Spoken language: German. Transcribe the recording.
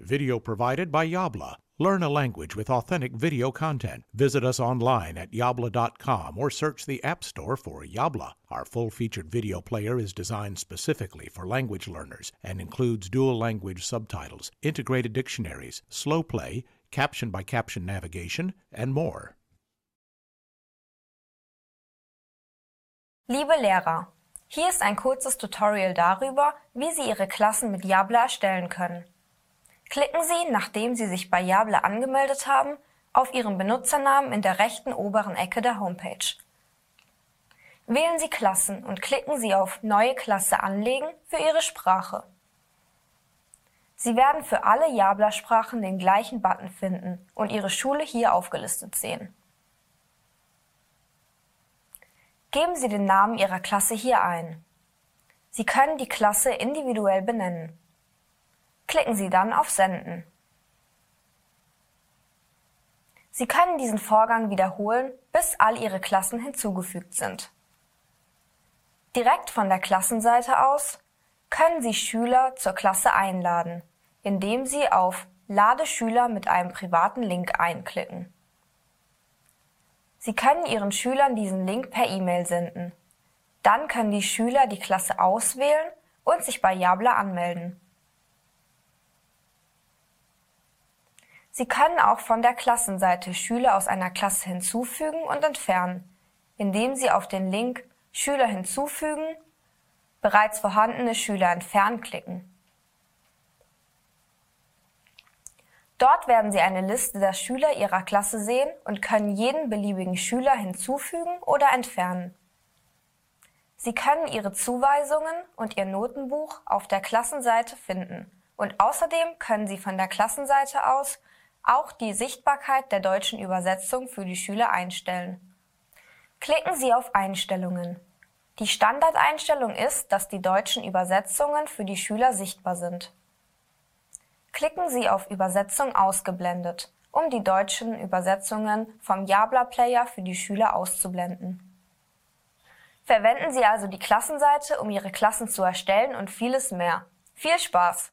Video provided by Yabla. Learn a language with authentic video content. Visit us online at yabla.com or search the App Store for Yabla. Our full featured video player is designed specifically for language learners and includes dual language subtitles, integrated dictionaries, slow play, caption by caption navigation, and more. Liebe Lehrer, hier ist ein kurzes Tutorial darüber, wie Sie Ihre Klassen mit Yabla erstellen können. Klicken Sie, nachdem Sie sich bei Yabla angemeldet haben, auf Ihren Benutzernamen in der rechten oberen Ecke der Homepage. Wählen Sie Klassen und klicken Sie auf Neue Klasse anlegen für Ihre Sprache. Sie werden für alle Yabla-Sprachen den gleichen Button finden und Ihre Schule hier aufgelistet sehen. Geben Sie den Namen Ihrer Klasse hier ein. Sie können die Klasse individuell benennen. Klicken Sie dann auf Senden. Sie können diesen Vorgang wiederholen, bis all Ihre Klassen hinzugefügt sind. Direkt von der Klassenseite aus können Sie Schüler zur Klasse einladen, indem Sie auf Lade Schüler mit einem privaten Link einklicken. Sie können Ihren Schülern diesen Link per E-Mail senden. Dann können die Schüler die Klasse auswählen und sich bei Yabla anmelden. Sie können auch von der Klassenseite Schüler aus einer Klasse hinzufügen und entfernen, indem Sie auf den Link Schüler hinzufügen, bereits vorhandene Schüler entfernen klicken. Dort werden Sie eine Liste der Schüler Ihrer Klasse sehen und können jeden beliebigen Schüler hinzufügen oder entfernen. Sie können Ihre Zuweisungen und Ihr Notenbuch auf der Klassenseite finden und außerdem können Sie von der Klassenseite aus auch die Sichtbarkeit der deutschen Übersetzung für die Schüler einstellen. Klicken Sie auf Einstellungen. Die Standardeinstellung ist, dass die deutschen Übersetzungen für die Schüler sichtbar sind. Klicken Sie auf Übersetzung ausgeblendet, um die deutschen Übersetzungen vom Yabla Player für die Schüler auszublenden. Verwenden Sie also die Klassenseite, um Ihre Klassen zu erstellen und vieles mehr. Viel Spaß!